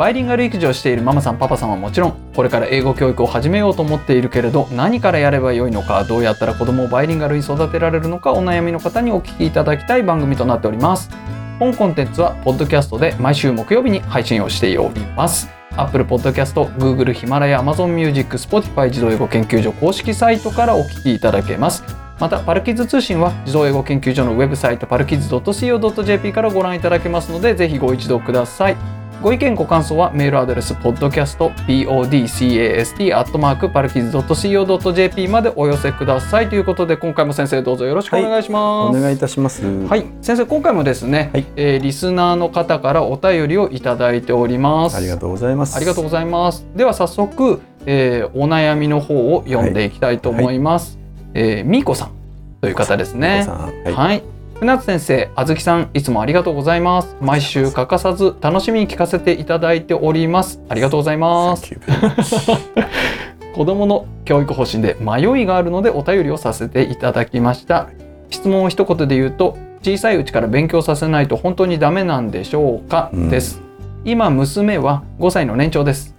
バイリンガル育児をしているママさんパパさんはもちろんこれから英語教育を始めようと思っているけれど何からやればよいのかどうやったら子供をバイリンガルに育てられるのかお悩みの方にお聞きいただきたい番組となっております。本コンテンツはポッドキャストで毎週木曜日に配信をしております。Apple Podcast、Google、ヒマラヤ、Amazon Music、Spotify 児童英語研究所公式サイトからお聞きいただけます。またパルキッズ通信は児童英語研究所のウェブサイトパルキッズ .co.jp からご覧いただけますのでぜひご一読くださいご意見ご感想はメールアドレス podcast podcast アットマークパルキズ .co.jp までお寄せください。ということで今回も先生どうぞよろしくお願いします、お願いいたします。はい、先生今回もですね、はい。えーリスナーの方からお便りをいただいております。ありがとうございます。ありがとうございます。では早速、えーお悩みの方を読んでいきたいと思います、えーみーこさんという方ですね。皆さん。はい。はい。船津先生、あずきさん、いつもありがとうございます。毎週欠かさず楽しみに聞かせていただいております。ありがとうございます。子供の教育方針で迷いがあるのでお便りをさせていただきました。質問を一言で言うと、小さいうちから勉強させないと本当にダメなんでしょうか、うんです。今、娘は5歳の年長です。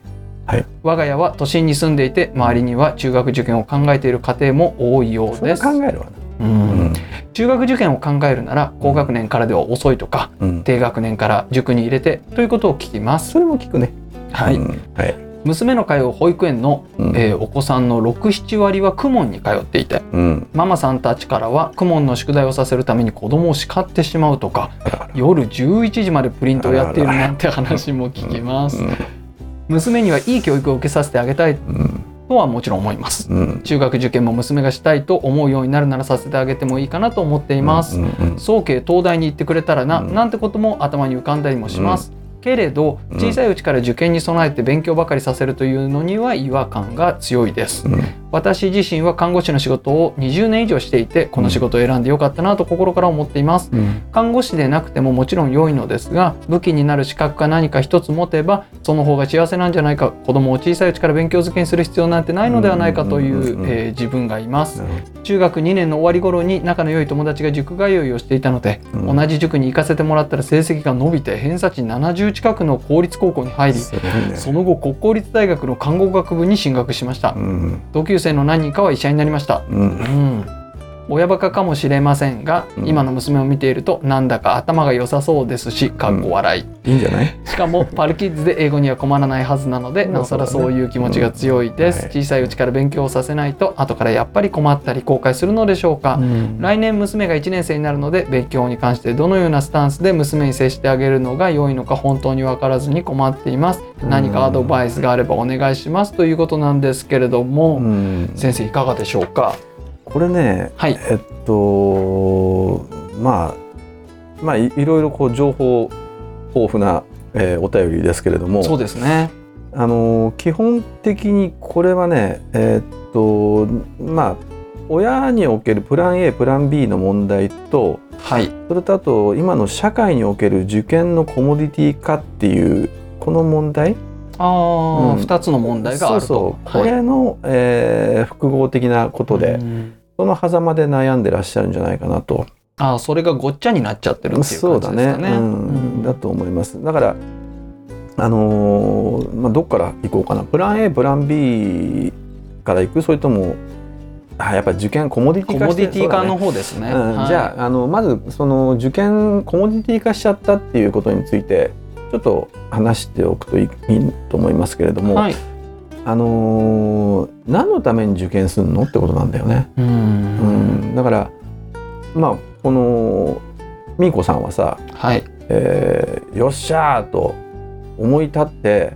はい我が家は都心に住んでいて、周りには中学受験を考えている家庭も多いようです。考えるわな。ううんん。中学受験を考えるなら高学年からでは遅いとかうん。低学年から塾に入れてということを聞きます。それも聞くね。はい、うんはい。娘の通う保育園の、うんえーお子さんの67割は公文に通っていてうん。ママさんたちからは公文の宿題をさせるために子供を叱ってしまうとか夜11時までプリントをやっているなんて話も聞きます。娘にはいい教育を受けさせてあげたいうん。とはもちろん思います。うん。中学受験も娘がしたいと思うようになるならさせてあげてもいいかなと思っています。早慶東大に行ってくれたらな、うん。なんてことも頭に浮かんだりもします、けれどうん。小さいうちから受験に備えて勉強ばかりさせるというのには違和感が強いです。うん私自身は看護師の仕事を20年以上していてこの仕事を選んでよかったなと心から思っています。うん。看護師でなくてももちろん良いのですが武器になる資格か何か一つ持てばその方が幸せなんじゃないか。子供を小さいうちから勉強づけにする必要なんてないのではないかというえー自分がいます。中学2年の終わり頃に仲の良い友達が塾通いをしていたので、うん。同じ塾に行かせてもらったら成績が伸びて偏差値70近くの公立高校に入りね。その後国公立大学の看護学部に進学しました。うん。同級生の何人かは医者になりました。ううんん親バカかもしれませんが、うん。今の娘を見ているとなんだか頭が良さそうですしかっこ笑い、いいんじゃない？しかも パルキッズで英語には困らないはずなのでうんなおさらそういう気持ちが強いです、うんはい。小さいうちから勉強をさせないと後からやっぱり困ったり後悔するのでしょうか、うん。来年娘が1年生になるので勉強に関してどのようなスタンスで娘に接してあげるのが良いのか本当に分からずに困っています。何かアドバイスがあればお願いしますということなんですけれども、うん。先生いかがでしょうか？これねはい。えっとまあまあいいろいろこう情報豊富な、えーお便りですけれどもそうですね。あの基本的にこれはねえーっとまあ親におけるプラン A プラン B の問題とはい。それとあと今の社会における受験のコモディティ化っていうこの問題ああ、うん。2つの問題があると。そうそう。こはい。れの、えー複合的なことで、うんその狭間で悩んでらっしゃるんじゃないかなと。ああそれがごっちゃになっちゃってるっていう感じですかね。だね。うん、だと思います。だからあのーまあどっから行こうかな。プラン A プラン B から行く？それともあやっぱり受験コモディティ化コモディティ化の方ですね、うん。はい。じゃああのまずその受験コモディティ化しちゃったっていうことについてちょっと話しておくといいいいと思いますけれども、はいあのー何のために受験するのってことなんだよね。ううん。ん、だからまあこのみーこさんはさ、はい。えーよっしゃーと思い立って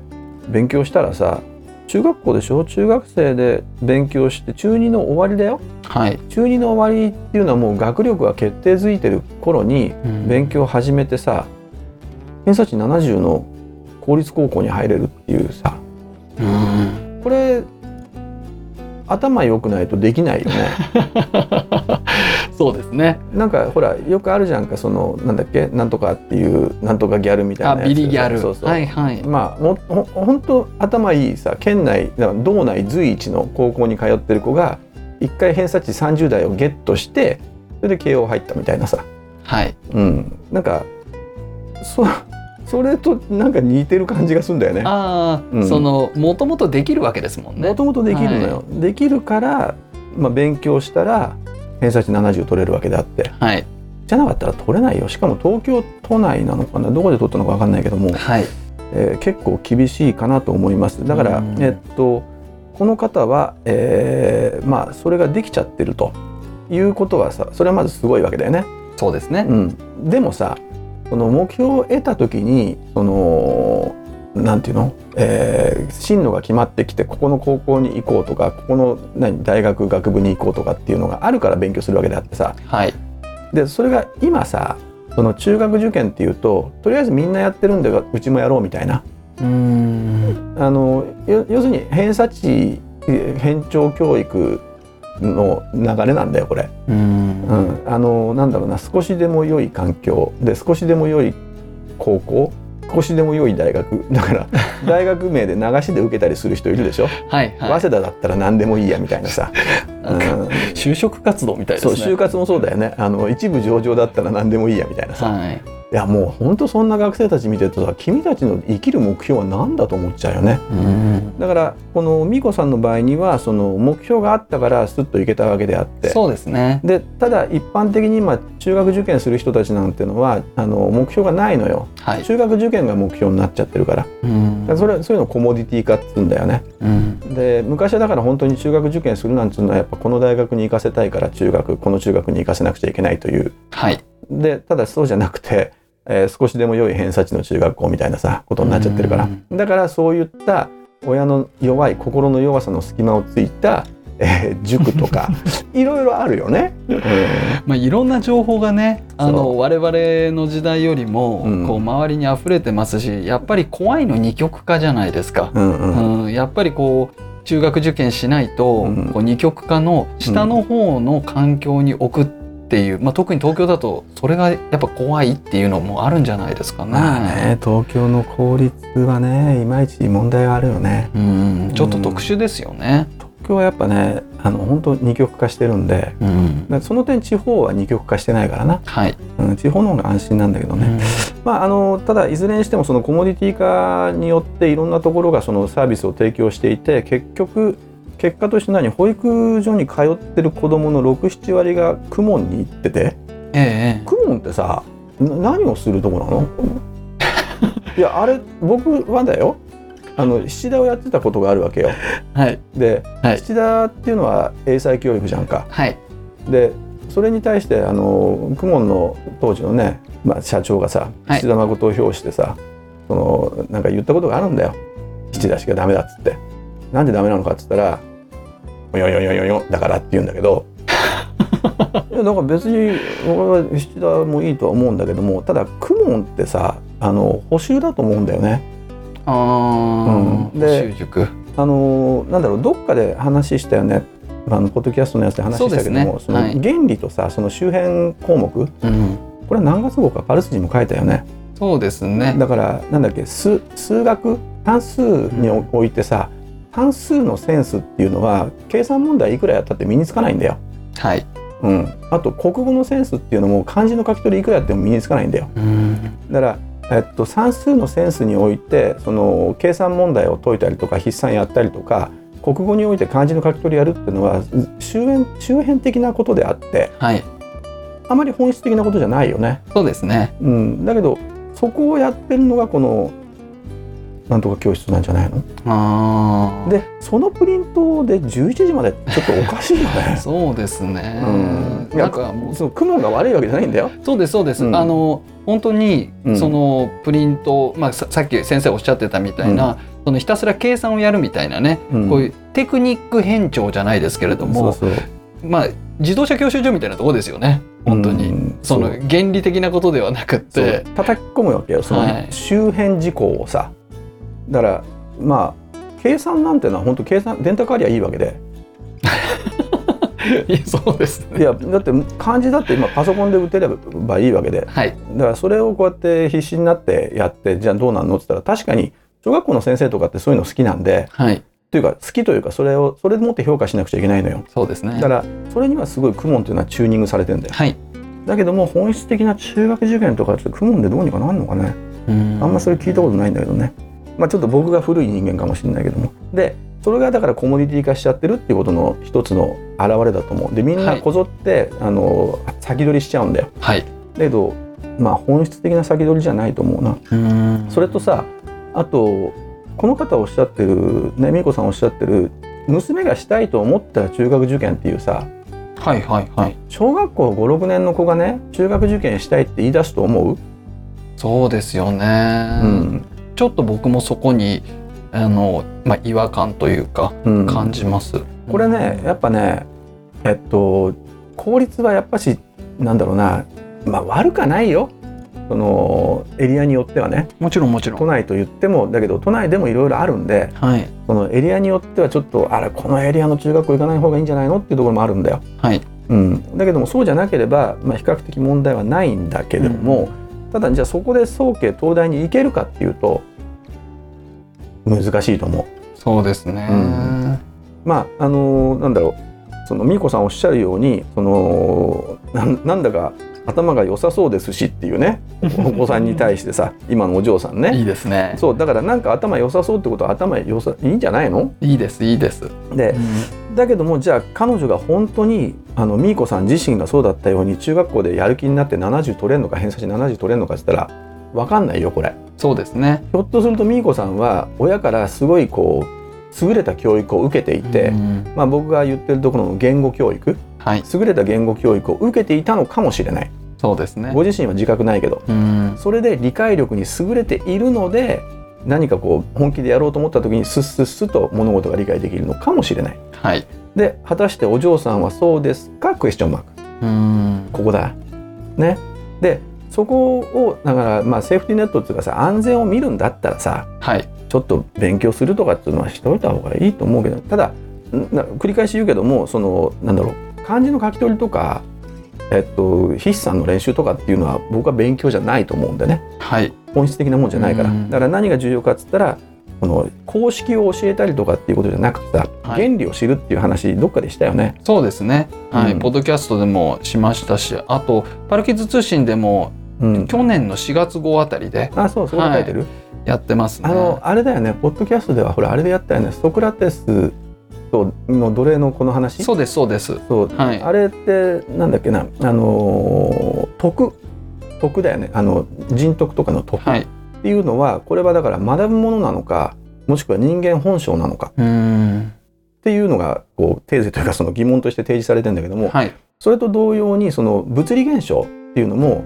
勉強したらさ中学校でしょ？中学生で勉強して中2の終わりだよ。はい、中2の終わりっていうのはもう学力が決定づいてる頃にうん。勉強を始めてさ偏差値70の公立高校に入れるっていうさうん。これ頭良くないとできないよね。そうですね。なんかほらよくあるじゃんかそのなんだっけなんとかっていうなんとかギャルみたいなあやつ。ビリギャル。そうそう、はいはい。まあほほ本当頭いいさ県内道内随一の高校に通ってる子が一回偏差値30代をゲットしてそれで慶応入ったみたいなさ、はい。うん、なんかそそれとなんか似てる感じがするんだよね。ああ、うん。そのもともとできるわけですもんね。もともとできるのよ、できるから、まあ、勉強したら偏差値70取れるわけであって。はい。じゃなかったら取れないよ。しかも東京都内なのかな？どこで取ったのか分かんないけども、はい。えー結構厳しいかなと思います。だから、うん。えっとこの方は、えーまあそれができちゃってるということはさそれはまずすごいわけだよね。そうですね、うん、でもさその目標を得た時にそのなんていうの、えー進路が決まってきてここの高校に行こうとかここの何大学学部に行こうとかっていうのがあるから勉強するわけであってさ。はい。でそれが今さその中学受験っていうととりあえずみんなやってるんでうちもやろうみたいな。うーん。あのよ要するに偏差値偏重教育の流れなんだよこれ。うーん。うん、あのなんだろうな少しでも良い環境で少しでも良い高校少しでも良い大学。だから 大学名で流しで受けたりする人いるでしょ、はいはい。早稲田だったら何でもいいやみたいなさ、うん。就職活動みたいですね。そう就活もそうだよね。あの一部上場だったら何でもいいやみたいなさ、はいいやもう本当そんな学生たち見てるとさ君たちの生きる目標は何だと思っちゃうよね。うん。だからこの美子さんの場合にはその目標があったからスッといけたわけであって。そうですね。でただ一般的に今中学受験する人たちなんてのはあの目標がないのよ。はい。中学受験が目標になっちゃってるから。うん。それそういうのコモディティ化っつうんだよね。うん。で昔はだから本当に中学受験するなんていうのはやっぱこの大学に行かせたいから中学この中学に行かせなくちゃいけないという。はいでただそうじゃなくて、えー少しでも良い偏差値の中学校みたいなさことになっちゃってるから。だからそういった親の弱い心の弱さの隙間をついた、えー塾とか いろいろあるよね。うん。まあ、いろんな情報がねあその我々の時代よりも、うん。こう周りに溢れてますしやっぱり怖いの二極化じゃないですか。うんうん。うん、やっぱりこう中学受験しないと、うん。こう二極化の下の方の環境に置くっていう、まあ、特に東京だとそれがやっぱ怖いっていうのもあるんじゃないですかね。まあね東京の公立はねいまいち問題があるよね。うん、ちょっと特殊ですよね。東京はやっぱねあの本当二極化してるんでうん、その点地方は二極化してないからな、はい、うん、地方の方が安心なんだけどね、まあ、あのただいずれにしてもそのコモディティ化によっていろんなところがそのサービスを提供していて結局結果として何保育所に通ってる子どもの67割が公文に行ってて。ええ。公文ってさな何をするとこなの？いやあれ僕はだよ。あの七田をやってたことがあるわけよ。はい。で、はい。七田っていうのは英才教育じゃんか。はい。でそれに対してあの公文の当時のね、まあ、社長がさはい。七田誠を表してさ、そのなんか言ったことがあるんだよ。七田しかダメだっつってなんでダメなのかっつったら「よよよよよよ」だからって言うんだけど いやだから別に俺は七田もいいとは思うんだけどもただ公文ってさあの補修だと思うんだよね。ああ、うん。であのなんだろうどっかで話したよね。あのポッドキャストのやつで話したけどもそ、ね。はい。の原理とさその周辺項目。うん。これ何月号かパルスにも書いたよね。そうですね。だからなんだっけ数数学？算数におおいてさ算数のセンスっていうのは計算問題いくらやったって身につかないんだよ。はい。うん、あと国語のセンスっていうのも漢字の書き取りいくらやっても身につかないんだよ。うんだから、えっと、算数のセンスにおいてその計算問題を解いたりとか筆算やったりとか国語において漢字の書き取りやるっていうのは周辺周辺的なことであってはい。あまり本質的なことじゃないよね。そうですね。うん、だけどそこをやってるのがこのなんとか教室なんじゃないの？ああ。でそのプリントで11時までちょっとおかしいよね。そうですね。うんなんかもうそう雲が悪いわけじゃないんだよ。そうですそうです。うんあの本当にうんそのプリント、まあささっき先生おっしゃってたみたいな、そのひたすら計算をやるみたいなね、うんこういうテクニック変調じゃないですけれども、そうそうまあ自動車教習所みたいなところですよね。本当に。うんその原理的なことではなくて、叩き込むわけよそのはい周辺事項をさだからまあ計算なんてのは本当計算電卓ありゃいいわけで。いやそうですね。いやだって漢字だって今パソコンで打てればいいわけで。はい。だからそれをこうやって必死になってやってじゃあどうなんのって言ったら確かに小学校の先生とかってそういうの好きなんではい。というか好きというかそれをそれでもって評価しなくちゃいけないのよ。そうですね。だからそれにはすごい公文というのはチューニングされてるんだよ。はい。だけども本質的な中学受験とかって公文でどうにかなるのかね。うん。あんまそれ聞いたことないんだけどねまあちょっと僕が古い人間かもしれないけども。でそれがだからコモディティ化しちゃってるっていうことの一つの表れだと思う。でみんはない。こぞって、あの先取りしちゃうんだよ。はい。だけどまあ本質的な先取りじゃないと思うな。うん。それとさあとこの方おっしゃってるね美子さんおっしゃってる娘がしたいと思ったら中学受験っていうさはいはいはい。小学校56年の子がね中学受験したいって言い出すと思う、そうですよね、うんちょっと僕もそこにあの、まあ、違和感というかうん、感じます、これねやっぱねえっと効率はやっぱしなんだろうなまあ悪かないよ。そのエリアによってはね。もちろんもちろん。都内と言ってもだけど都内でもいろいろあるんではい。そのエリアによってはちょっとあれこのエリアの中学校行かない方がいいんじゃないの？っていうところもあるんだよ。はい。うん、だけどもそうじゃなければ、まあ、比較的問題はないんだけれども、ただじゃあそこで早慶東大に行けるかっていうと難しいと思う。そうですね、うん。まああのなんだろう。その美子さんおっしゃるようにそのなんなんだか頭が良さそうですしっていうね。お子さんに対してさ今のお嬢さんいね。いですね。そうだからなんか頭良さそうってことは頭良さいいんじゃないの？いいですいいです、でだけどもじゃあ彼女が本当にあの美子さん自身がそうだったように中学校でやる気になって70取れるのか偏差値70取れるのかって言ったら分かんないよこれ。そうですね。ひょっとすると美子さんは親からすごいこう優れた教育を受けていて、うん。まあ、僕が言ってるところの言語教育はい。優れた言語教育を受けていたのかもしれない。そうですね。ご自身は自覚ないけど。うん。それで理解力に優れているので何かこう本気でやろうと思った時にスッスッスッと物事が理解できるのかもしれない。はい。で果たしてお嬢さんはそうですか？クエスチョンマークうん。ここだ。ね。でそこをだからまあセーフティーネットっていうかさ安全を見るんだったらさはい。ちょっと勉強するとかっていうのはしておいた方がいいと思うけどただな繰り返し言うけどもそのなんだろう漢字の書き取りとか、えっと、筆算の練習とかっていうのは僕は勉強じゃないと思うんでね。はい。本質的なもんじゃないから。うん。だから何が重要かっつったらこの公式を教えたりとかっていうことじゃなくてさ、はい。原理を知るっていう話どっかでしたよね。そうですね。はい、うん。ポッドキャストでもしましたしあとパルキッズ通信でもうん、去年の4月号あたりであそうそこで書いてる、やってますね、あのあれだよね。ポッドキャストではほらあれでやったよね。ソクラテスとの奴隷のこの話？そうですそうです。そう、はい。あれってなんだっけな？あのー徳？徳だよね。あの人徳とかの徳っはい。ていうのは、これはだから学ぶものなのかもしくは人間本性なのかうん。っていうのがこうテーゼというかその疑問として提示されてんだけども、はい。それと同様にその物理現象っていうのも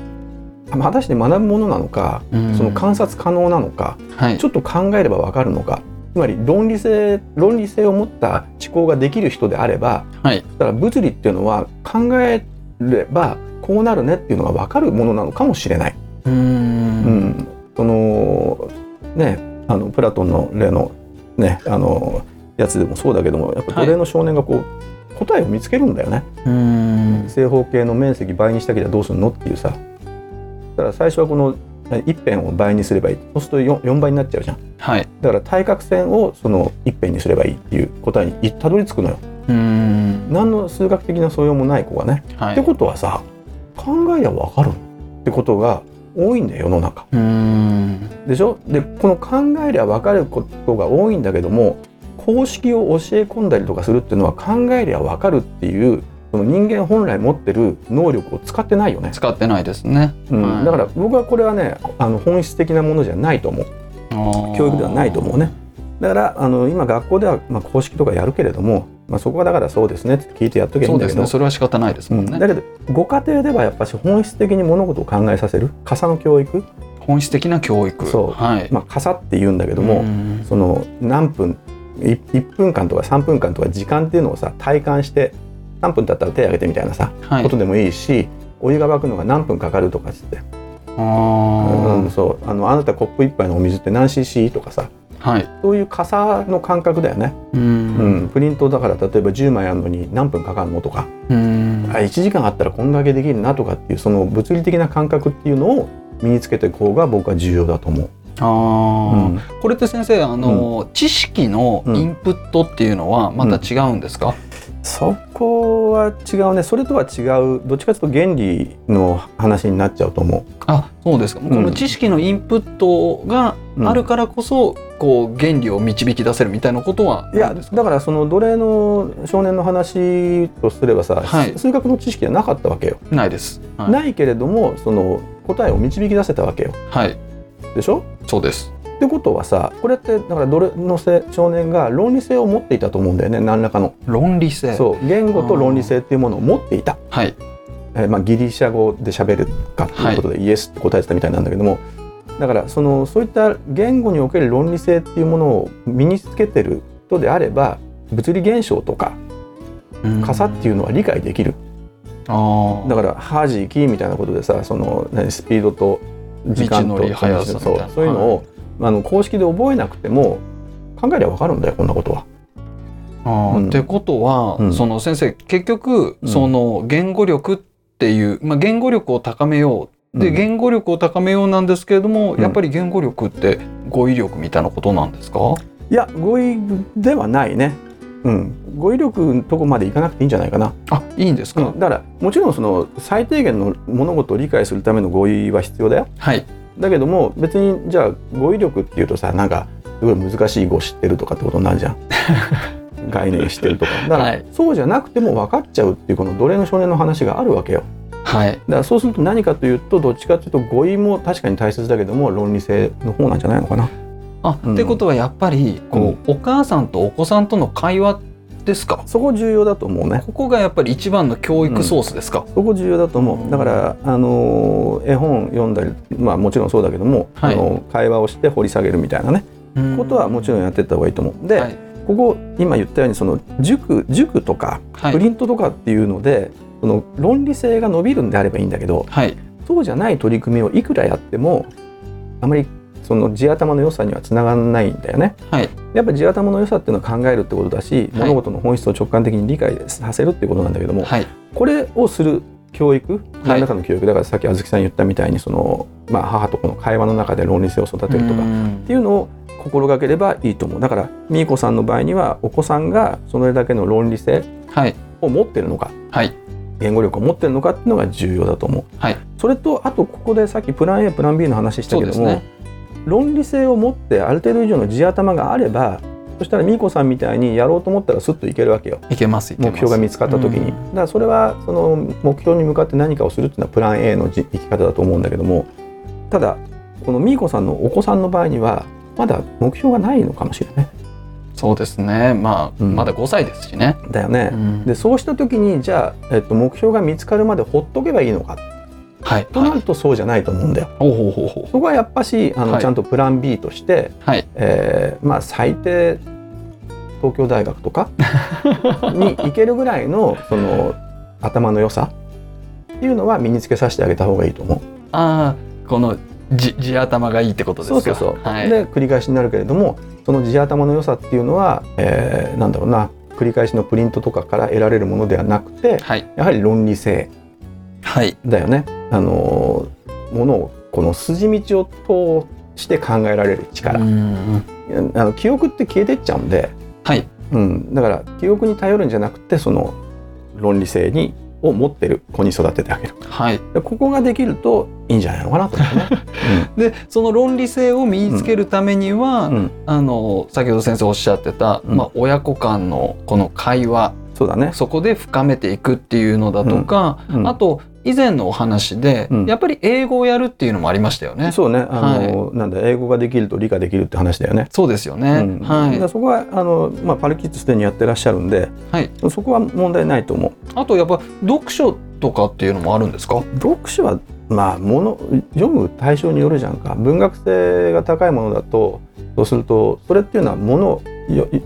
果たして学ぶものなのか、うん。その観察可能なのかはい。ちょっと考えればわかるのかつまり論理性論理性を持った思考ができる人であればはいだから物理っていうのは考えればこうなるねっていうのが分かるものなのかもしれない。ううんん、そのねあのプラトンの例のねあのやつでもそうだけどもやっぱ奴隷の少年がこう、答えを見つけるんだよね。うん正方形の面積倍にしたければどうするのっていうさ。だから最初はこの一辺を倍にすればいいそうすると 4, 4倍になっちゃうじゃん。はい。だから対角線をその一辺にすればいいっていう答えにたどり着くのよ。うん。何の数学的な素養もない子がね。ってはいことはさ考えりゃ分かるってことが多いんだよ世の中。うん。でしょ？でこの考えりゃ分かることが多いんだけども公式を教え込んだりとかするっていうのは考えりゃ分かるっていうその人間本来持ってる能力を使ってないよね。使ってないですね。うん。はい。だから僕はこれはねあの本質的なものじゃないと思う教育ではないと思うね。だからあの今学校では、まあ、公式とかやるけれども、まあ、そこはだからそうですねって聞いてやっとけばいいそうですんだけどね。それは仕方ないですもんね、うん。だけどご家庭ではやっぱし本質的に物事を考えさせる傘の教育、本質的な教育。そう。はい、まあ、傘って言うんだけども、ん。その何分い1分間とか3分間とか時間っていうのをさ体感して3分経ったら手挙げてみたいなさ、はい。ことでもいいしお湯が沸くのが何分かかるとかっつって、あうんーそう。あのあなたコップ1杯のお水って何 cc とかさ。はい。そういう傘の感覚だよね、うん。うん。プリントだから例えば10枚あるのに何分かかるのとか、うん。あ1時間あったらこんだけできるなとかっていうその物理的な感覚っていうのを身につけていく方が僕は重要だと思う。あー。うん。これって先生あの、知識のインプットっていうのはまた違うんですか、そこは違うね。それとは違う。どっちかというと原理の話になっちゃうと思あそうですか、この知識のインプットがう。あるからこそこう原理を導き出せるみたいなことはいやだからその奴隷の少年の話とすればさ、はい。数学の知識はなかったわけよ、ないです。はい、ないけれどもその答えを導き出せたわけよ。はい、でしょ？そうです。ってことはさこれってだから奴隷のせ少年が論理性を持っていたと思うんだよね何らかの。論理性。そう。言語と論理性っていうものを持っていた、はい、えーまあ、ギリシャ語で喋るかっていうことで、イエスって答えてたみたいなんだけどもだからそのそういった言語における論理性っていうものを身につけてる人であれば物理現象とか傘っていうのは理解できる、ああだからハージーキーみたいなことでさその何スピードと時間とそうそういうのを、あの公式で覚えなくても考えれば分かるんだよこんなことは。あーうん。ってことは、うん。その先生結局、うん。その言語力っていう、まあ、言語力を高めよう。で、うん。言語力を高めようなんですけれども、うん。やっぱり言語力って語彙力みたいなことなんですか、いや語彙ではないね。うん、語彙力のとこまでいかなくていいんじゃないかな。あいいんですか、うん、だからもちろんその最低限の物事を理解するための語彙は必要だよ。はいだけども別にじゃあ語彙力っていうとさなんかすごい難しい語知ってるとかってことになるじゃん。概念知ってるとか。だから、はいそうじゃなくても分かっちゃうっていうこの奴隷の少年の話があるわけよ。はいだからそうすると何かというとどっちかというと語彙も確かに大切だけども論理性の方なんじゃないのかな。あ、うんってことはやっぱりこう、お母さんとお子さんとの会話ですか？そこ重要だと思うね。ここがやっぱり一番の教育ソースですか、そこ重要だと思う。ん。う。だから、あの絵本読んだり、まあもちろんそうだけども、はい。あの会話をして掘り下げるみたいなね、ことはもちろんやってった方がいいと思う。で、はい。ここ今言ったようにその塾塾とかはい。プリントとかっていうので、その論理性が伸びるんであればいいんだけど、はい。そうじゃない取り組みをいくらやってもあまりその地頭の良さにはつながらないんだよね。はい。やっぱ地頭の良さっていうのは考えるってことだし、はい。物事の本質を直感的に理解させるっていうことなんだけども、はい。これをする教育はい。何らかの教育、だからさっきあずきさん言ったみたいにその、まあ、母と子の会話の中で論理性を育てるとかっうん。ていうのを心がければいいと思う。だからみーこさんの場合にはお子さんがそれだけの論理性はい。を持ってるのかはい。言語力を持ってるのかっていうのが重要だと思う。はい。それとあとここでさっきプラン A プラン B の話したけども、論理性を持ってある程度以上の地頭があればそしたらみーこさんみたいにやろうと思ったらスッといけるわけよ。いけます目標が見つかった時に、うん。だからそれはその目標に向かって何かをするっていうのはプラン A のじ生き方だと思うんだけどもただこのみーこさんのお子さんの場合にはまだ目標がないのかもしれない。そうですね。まあ、うん。まだ5歳ですしね、だよね。うん。でそうした時にじゃあ、えっと、目標が見つかるまでほっとけばいいのかはい。となるとそうじゃないと思うんだよ。ほうほうほうほう。そこはやっぱしあの、はい。ちゃんとプラン B として、はい。えーまあ最低東京大学とか に行けるぐらいのその頭の良さっていうのは身につけさせてあげた方がいいと思う。ああこのじ地頭がいいってことですか？そうそうそう。はい、で繰り返しになるけれどもその地頭の良さっていうのは、えーなんだろうな。繰り返しのプリントとかから得られるものではなくてはい。やはり論理性はい。だよね。あのーものをこの筋道を通して考えられる力、うんあの記憶って消えてっちゃうんで、はい。うん、だから記憶に頼るんじゃなくてその論理性にを持ってる子に育ててあげる。はい。でここができるといいんじゃないのかなと思うね。でその論理性を身につけるためには、うん。うん。あの先ほど先生おっしゃってた、うん。まあ、親子間のこの会話。そうだね。そこで深めていくっていうのだとか、うん。あと以前のお話で、うんやっぱり英語をやるっていうのもありましたよね。そうねあの、なんだ英語ができると理科できるって話だよね。そうですよね。うんはいだからそこはあの、まあ、パルキッズすでにやってらっしゃるんではい。そこは問題ないと思う。あとやっぱ読書とかっていうのもあるんですか？読書はまあもの読む対象によるじゃんか文学性が高いものだとそうするとそれっていうのはものよ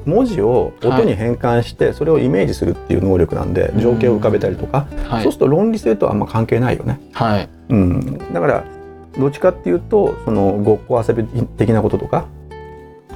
文字を音に変換してそれをイメージするっていう能力なんで、情景を浮かべたりとか、はい。そうすると論理性とはあんま関係ないよね。はい。うん、だからどっちかっていうとそのごっこ遊び的なこととか。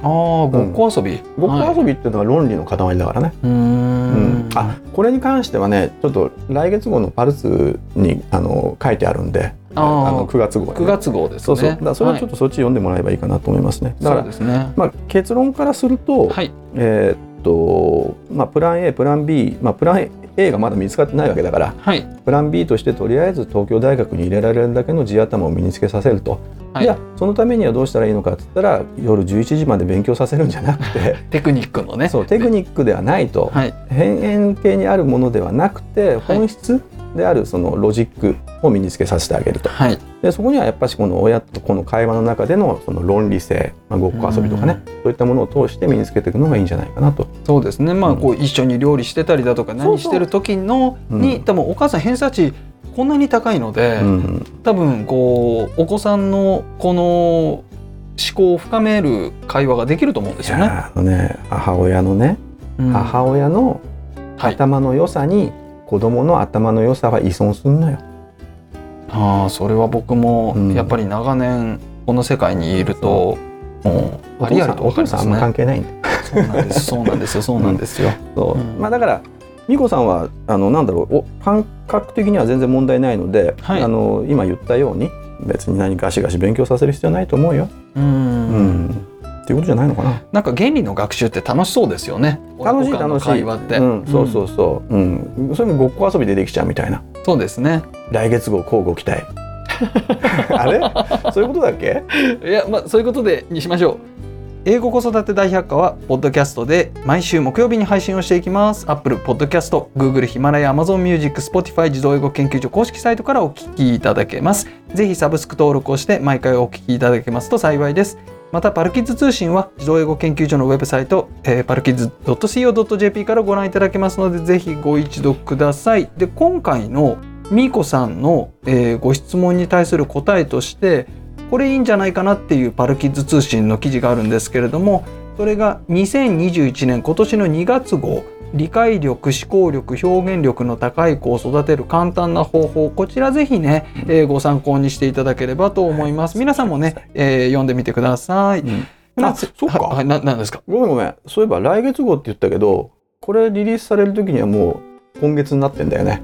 ああごっこ遊び、ごっこ遊びっていうのは論理の塊だからね、うーん。あこれに関してはねちょっと来月号のパルスにあの書いてあるんであの9月号にね。9月号ですね。そうそう。だからそれはちょっとそっち読んでもらえばいいかなと思いますね、だからそうですね。まあ、結論からすると、はい。えーっとまあ、プラン A プラン B、まあ、プラン A がまだ見つかってないわけだからはい。プラン B としてとりあえず東京大学に入れられるだけの地頭を身につけさせると、はい。じゃあそのためにはどうしたらいいのかって言ったら夜11時まで勉強させるんじゃなくて テクニックのね。そうテクニックではないと、はい。変円形にあるものではなくて本質であるそのロジックを身につけさせてあげると。はい。でそこにはやっぱしこの親とこの会話の中でのその論理性、まあ、ごっこ遊びとかね、そういったものを通して身につけていくのがいいんじゃないかなと。そうですね。まあうんこう一緒に料理してたりだとか何してる時のうん。に多分お母さん偏差値こんなに高いので、うん。多分こうお子さんのこの思考を深める会話ができると思うんですいよね。やあのね母親のね、うん。母親のはい、頭の良さに子供の頭の良さは依存するのよ。ああそれは僕もうんやっぱり長年この世界にいると、もうありありとお分かります父さんあんま関ね。係ないんだよ。そうなんですそうなんですよ そうなんですよ。そううんまあだから美子さんはあのなんだろうお感覚的には全然問題ないので、はいあの今言ったように別に何ガシガシ勉強させる必要ないと思うよ。うんうんっていうことじゃないのかな。なんか原理の学習って楽しそうですよね。楽しい楽しい。会話って。うん、そうそうそう。うん、それもごっこ遊びでできちゃうみたいな。そうですね。来月号交互期待。あれ？そういうことだっけ？いやまあそういうことでにしましょう。英語子育て大百科はポッドキャストで毎週木曜日に配信をしていきます。Apple Podcast、Google、ヒマラヤ、Amazon Music、Spotify 自動英語研究所公式サイトからお聞きいただけます。ぜひサブスク登録をして毎回お聞きいただけますと幸いです。またパルキッズ通信は児童英語研究所のウェブサイト、えー、パルキッズ .co.jp からご覧いただけますのでぜひご一読ください。で今回のみーこさんの、えーご質問に対する答えとしてこれいいんじゃないかなっていうパルキッズ通信の記事があるんですけれどもそれが2021年今年の2月号理解力思考力表現力の高い子を育てる簡単な方法こちらぜひね、えーご参考にしていただければと思います。皆さんもね、えー読んでみてください、あ、そうか。はいはいななんですか？ごめんごめん。そういえば来月号って言ったけど、これリリースされる時にはもう今月になってんだよね。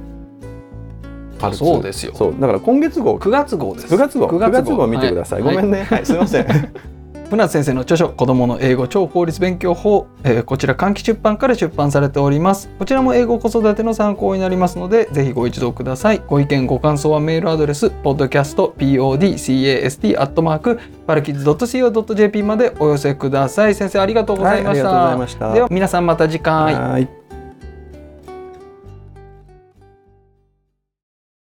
パルツそうですよ。そう。だから今月号。9月号です。9月号。9 9月号見てください、はい。ごめんね。はい、すいません 船津先生の著書「子どもの英語超効率勉強法」えーこちら換気出版から出版されております。こちらも英語子育ての参考になりますのでぜひご一読ください。ご意見ご感想はメールアドレス podcastpodcast アットマークパルキッズ .co.jp までお寄せください。先生ありがとうございました,、はいありがとうございました。では皆さんまた次回。はい